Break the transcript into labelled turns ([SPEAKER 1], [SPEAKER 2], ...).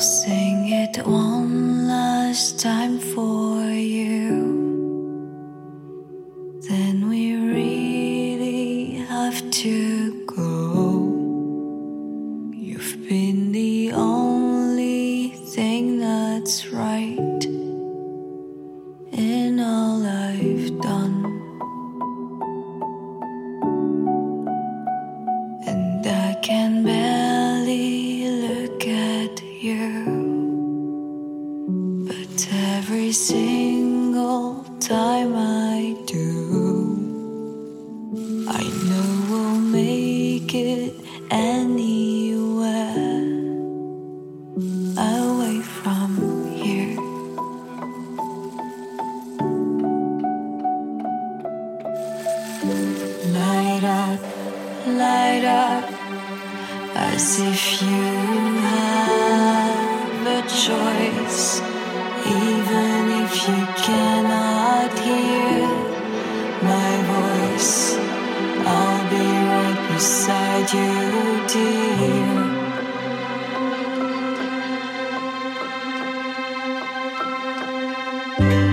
[SPEAKER 1] it one last time for you, then we really have to go. You've been the only thing that's right in all I've done. And I can barely every single time I do, I know we'll make it anywhere away from here. Light up, light up, as if you You cannot hear my voice, I'll be right beside you, dear.